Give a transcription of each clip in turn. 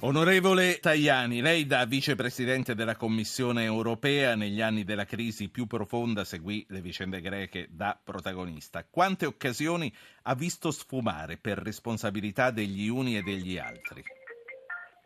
Onorevole Tajani, lei da vicepresidente della Commissione europea negli anni della crisi più profonda seguì le vicende greche da protagonista. Quante occasioni ha visto sfumare per responsabilità degli uni e degli altri?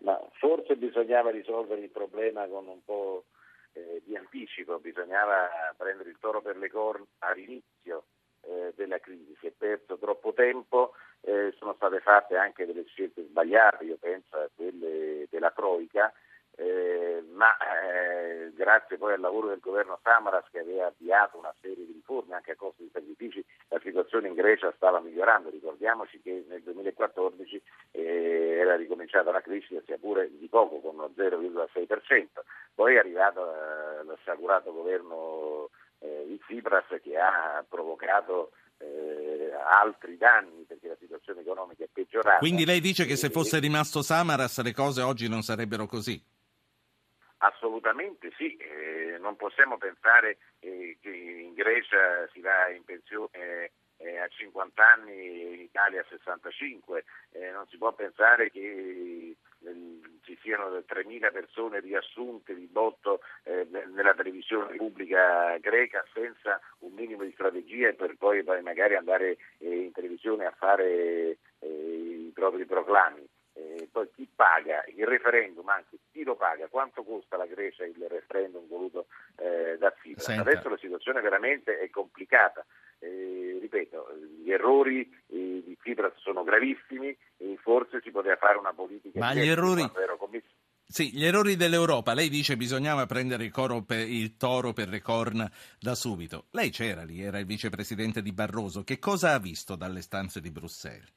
Ma forse bisognava risolvere il problema con un po' eh, di anticipo, bisognava prendere il toro per le corna all'inizio eh, della crisi. Si è perso troppo tempo eh, sono state fatte anche delle scelte sbagliate, io penso a quelle della Troica, eh, ma eh, grazie poi al lavoro del governo Samaras che aveva avviato una serie di riforme anche a costo di sacrifici, la situazione in Grecia stava migliorando. Ricordiamoci che nel 2014 eh, era ricominciata la crescita sia pure di poco, con lo 0,6%. Poi è arrivato eh, lo sciagurato governo di Tsipras che ha provocato eh, altri danni perché la situazione economica è peggiorata. Quindi lei dice che se fosse rimasto Samaras le cose oggi non sarebbero così? Assolutamente sì, eh, non possiamo pensare eh, che in Grecia si va in pensione eh, a 50 anni in Italia a 65, eh, non si può pensare che siano 3.000 persone riassunte di botto eh, nella televisione pubblica greca senza un minimo di strategia per poi magari andare eh, in televisione a fare eh, i propri proclami. Eh, poi chi paga il referendum, anche chi lo paga, quanto costa la Grecia il referendum voluto eh, da Tsipras? Adesso la situazione veramente è complicata. Eh, ripeto, gli errori di Tsipras sono gravissimi e forse si poteva fare una politica Ma gli errori... Sì, gli errori dell'Europa. Lei dice che bisognava prendere il, per, il, toro per le corna da subito. Lei c'era lì, era il vicepresidente di Barroso. Che cosa ha visto dalle stanze di Bruxelles?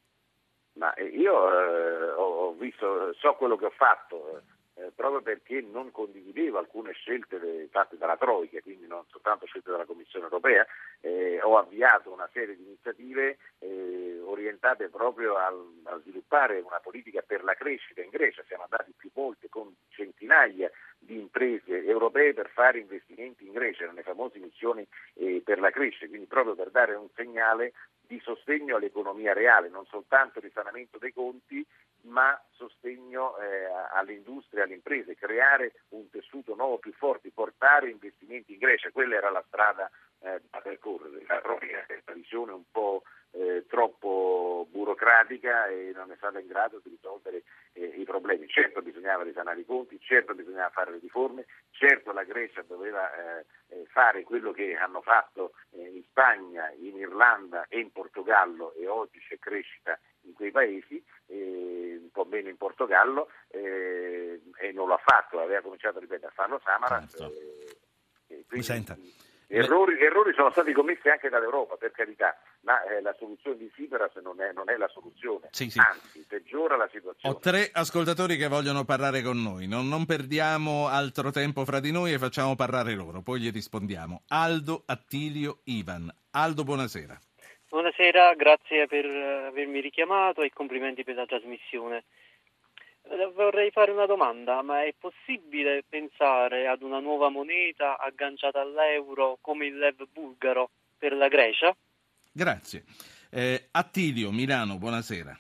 Ma io eh, ho visto, so quello che ho fatto eh, proprio perché non condividevo alcune scelte fatte dalla Troica, quindi non soltanto scelte dalla Commissione europea, eh, ho avviato una serie di iniziative eh, orientate proprio al, a sviluppare una politica per la crescita in Grecia. Siamo andati più volte con centinaia di imprese europee per fare investimenti in Grecia, nelle famose missioni eh, per la crescita, quindi proprio per dare un segnale di sostegno all'economia reale, non soltanto risanamento dei conti, ma sostegno eh, all'industria alle imprese, creare un tessuto nuovo più forte, portare investimenti in Grecia, quella era la strada eh, da percorrere, la propria visione un po' eh, troppo burocratica e non è stata in grado di risolvere eh, i problemi. Certo bisognava risanare i conti, certo bisognava fare le riforme, certo la Grecia doveva eh, eh fare quello che hanno fatto eh, in Spagna, in Irlanda e in Portogallo e oggi c'è crescita in quei paesi, eh, un po' meno in Portogallo e non l'ha fatto, aveva cominciato ripeto, a farlo Samaras. Certo. Errori, errori, sono stati commessi anche dall'Europa, per carità, ma eh, la soluzione di Siperas non è, non è la soluzione, sì, sì. anzi peggiora la situazione. Ho tre ascoltatori che vogliono parlare con noi, non, non, perdiamo altro tempo fra di noi e facciamo parlare loro, poi gli rispondiamo. Aldo, Attilio, Ivan. Aldo, buonasera. Buonasera, grazie per avermi richiamato e complimenti per la trasmissione. Eh, vorrei fare una domanda, ma è possibile pensare ad una nuova moneta agganciata all'euro come il lev bulgaro per la Grecia? Grazie. Eh, Attilio, Milano, buonasera.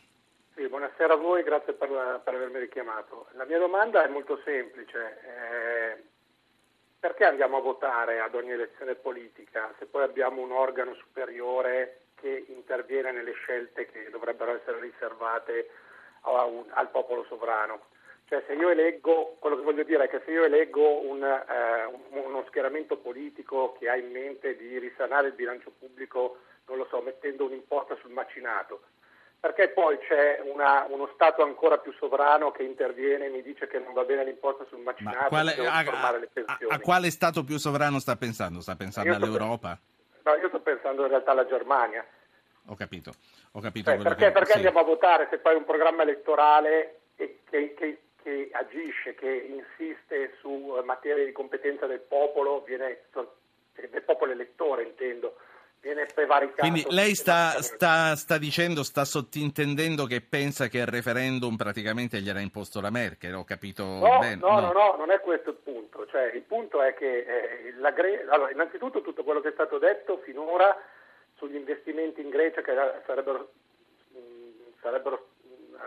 Sì, buonasera a voi, grazie per, la, per, avermi richiamato. La mia domanda è molto semplice. Eh, perché andiamo a votare ad ogni elezione politica se poi abbiamo un organo superiore che interviene nelle scelte che dovrebbero essere riservate un, al popolo sovrano. Cioè se io eleggo, quello che voglio dire è che se io eleggo un, eh, uno schieramento politico che ha in mente di risanare il bilancio pubblico, non lo so, mettendo un'imposta sul macinato, perché poi c'è una, uno Stato ancora più sovrano che interviene e mi dice che non va bene l'imposta sul macinato quale, a, a, a, quale Stato più sovrano sta pensando? Sta pensando io all'Europa? no, io sto pensando in realtà alla Germania. Ho capito, ho capito. Eh, perché, che... perché sì. andiamo a votare se poi un programma elettorale che, che, che, che, agisce, che insiste su materie di competenza del popolo, viene, del popolo elettore intendo, viene prevaricato. Quindi lei sta, sta, sta, dicendo, sta sottintendendo che pensa che il referendum praticamente gliel'ha imposto la Merkel, ho capito no, bene? No, no, no, non è questo il punto. Cioè, il punto è che eh, la Gre- allora, innanzitutto tutto quello che è stato detto finora sugli investimenti in Grecia che sarebbero, sarebbero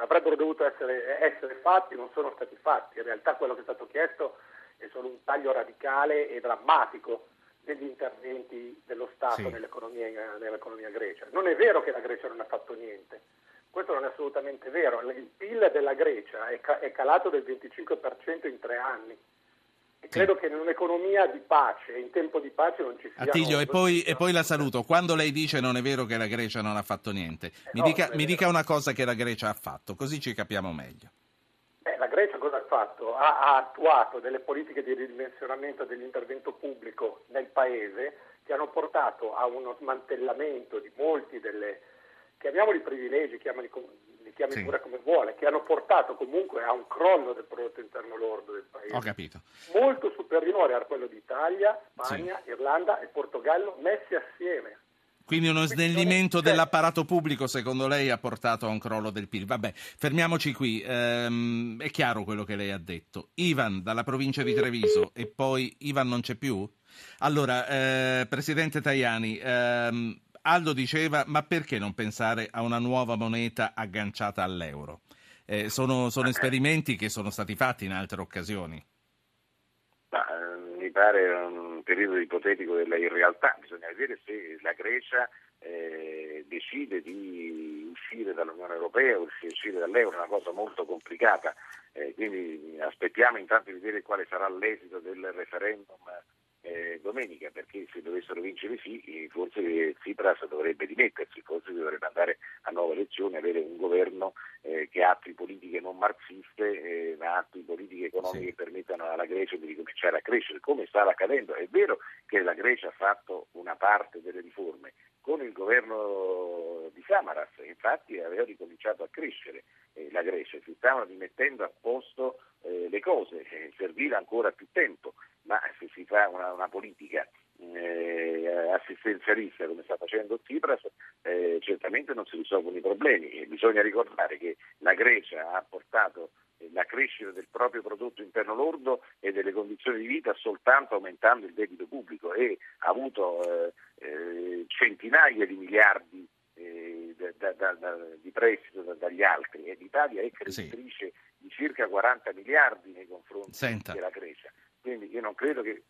avrebbero dovuto essere, essere, fatti, non sono stati fatti. In realtà quello che è stato chiesto è solo un taglio radicale e drammatico degli interventi dello Stato sì. nell'economia, nell'economia grecia. Non è vero che la Grecia non ha fatto niente, questo non è assolutamente vero. Il PIL della Grecia è, ca- è calato del 25% in tre anni. E credo che in un'economia di pace, in tempo di pace non ci sia... Attilio, e poi, e poi, la saluto. Quando lei dice non è vero che la Grecia non ha fatto niente, eh mi, no, dica, mi dica, una cosa che la Grecia ha fatto, così ci capiamo meglio. Eh, la Grecia cosa fatto? Ha, ha, attuato delle politiche di ridimensionamento dell'intervento pubblico nel paese che hanno portato a uno smantellamento di molti delle chiamiamoli privilegi, chiamali, li chiami sì. pure come vuole, che hanno portato comunque a un crollo del prodotto interno lordo del paese. Ho capito. Molto superiore a quello d'Italia, Spagna, sì. Irlanda e Portogallo messi assieme. Quindi uno snellimento dell'apparato pubblico, secondo lei, ha portato a un crollo del PIL. Vabbè, fermiamoci qui. Ehm, è chiaro quello che lei ha detto. Ivan, dalla provincia di Treviso, e poi Ivan non c'è più? Allora, eh, Presidente Tajani, ehm, Aldo diceva, ma perché non pensare a una nuova moneta agganciata all'euro? Eh, sono, sono esperimenti che sono stati fatti in altre occasioni. Pare un periodo ipotetico della irrealtà, bisogna vedere se la Grecia eh, decide di uscire dall'Unione Europea o uscire dall'euro, è una cosa molto complicata, eh, quindi aspettiamo intanto di vedere quale sarà l'esito del referendum eh, domenica, perché se dovessero vincere sì, eh, forse Tsipras dovrebbe dimettersi, forse dovrebbe andare a nuove elezioni, avere un governo eh, che attui politiche non marxiste, eh, ma attui politiche economiche sì. che permettano alla Grecia di ricominciare a crescere, come stava accadendo. È vero che la Grecia ha fatto una parte delle riforme, con il governo di Samaras, infatti aveva ricominciato a crescere eh, la Grecia, si stavano rimettendo a posto eh, le cose, eh, serviva ancora più tempo, ma se si fa una, una politica eh, assistenzialista come sta facendo Tsipras, eh, certamente non si risolvono i problemi. E bisogna ricordare che la Grecia ha portato la crescita del proprio prodotto interno lordo e delle condizioni di vita soltanto aumentando il debito pubblico e ha avuto eh, eh, centinaia di miliardi eh, da, da, da, di prestito dagli altri e l'Italia è creditrice sì. di circa 40 miliardi nei confronti Senta. della Grecia. Quindi io non credo che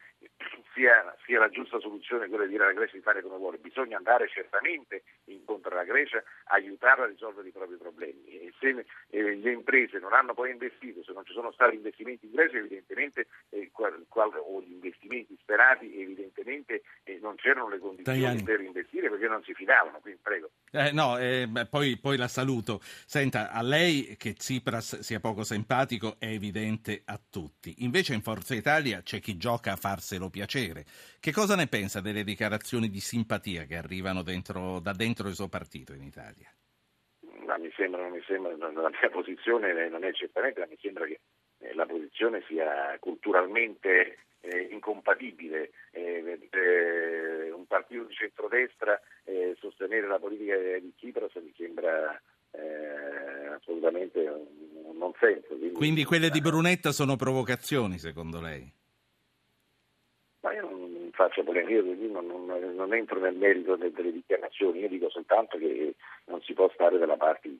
sia, sia, la giusta soluzione quella di dire alla Grecia di fare come vuole, bisogna andare certamente incontro alla Grecia, aiutarla a risolvere i propri problemi e se le imprese non hanno poi investito, se non ci sono stati investimenti in Grecia evidentemente eh, qual, qual, o gli investimenti sperati evidentemente eh, non c'erano le condizioni Tajani. per investire perché non si fidavano, quindi prego. Eh, no, eh, poi, poi, la saluto. Senta, a lei che Tsipras sia poco simpatico è evidente a tutti, invece in Forza Italia c'è chi gioca a farselo piacere. Che cosa ne pensa delle dichiarazioni di simpatia che arrivano dentro, da dentro il suo partito in Italia? Ma mi sembra, mi sembra, la mia posizione non è certamente, ma mi sembra che eh, la posizione sia culturalmente eh, incompatibile. Eh, eh, un partito di centrodestra sostenere la politica di Tsipras mi sembra eh, assolutamente un, non senso. Quindi, Quindi quelle di Brunetta sono provocazioni, secondo lei? Ma io non faccio polemica, quindi non, non, non, entro nel merito delle dichiarazioni, io dico soltanto che non si può stare dalla parte di.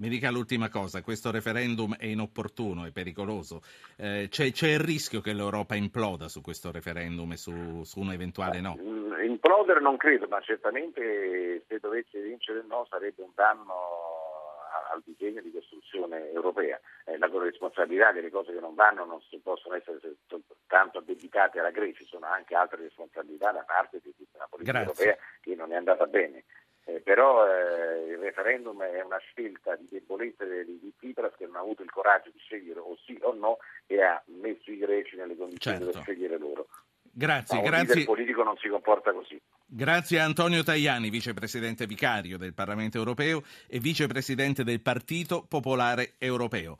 Mi dica l'ultima cosa, questo referendum è inopportuno, è pericoloso. Eh, c'è, c'è, il rischio che l'Europa imploda su questo referendum e su, su un eventuale no? Mm, implodere non credo, ma certamente se dovesse vincere il no sarebbe un danno al disegno di costruzione europea. Eh, la responsabilità delle cose che non vanno non si possono essere soltanto addebitate alla Grecia, ci sono anche altre responsabilità da parte di tutta la politica Grazie. europea che non è andata bene. Eh, però eh, il referendum è una scelta di debolezza di, di Tsipras che non ha avuto il coraggio di scegliere o sì o no e ha messo i greci nelle condizioni certo. per scegliere loro. Grazie, Ma grazie. Il politico non si comporta così. Grazie a Antonio Tajani, vicepresidente vicario del Parlamento europeo e vicepresidente del Partito Popolare Europeo.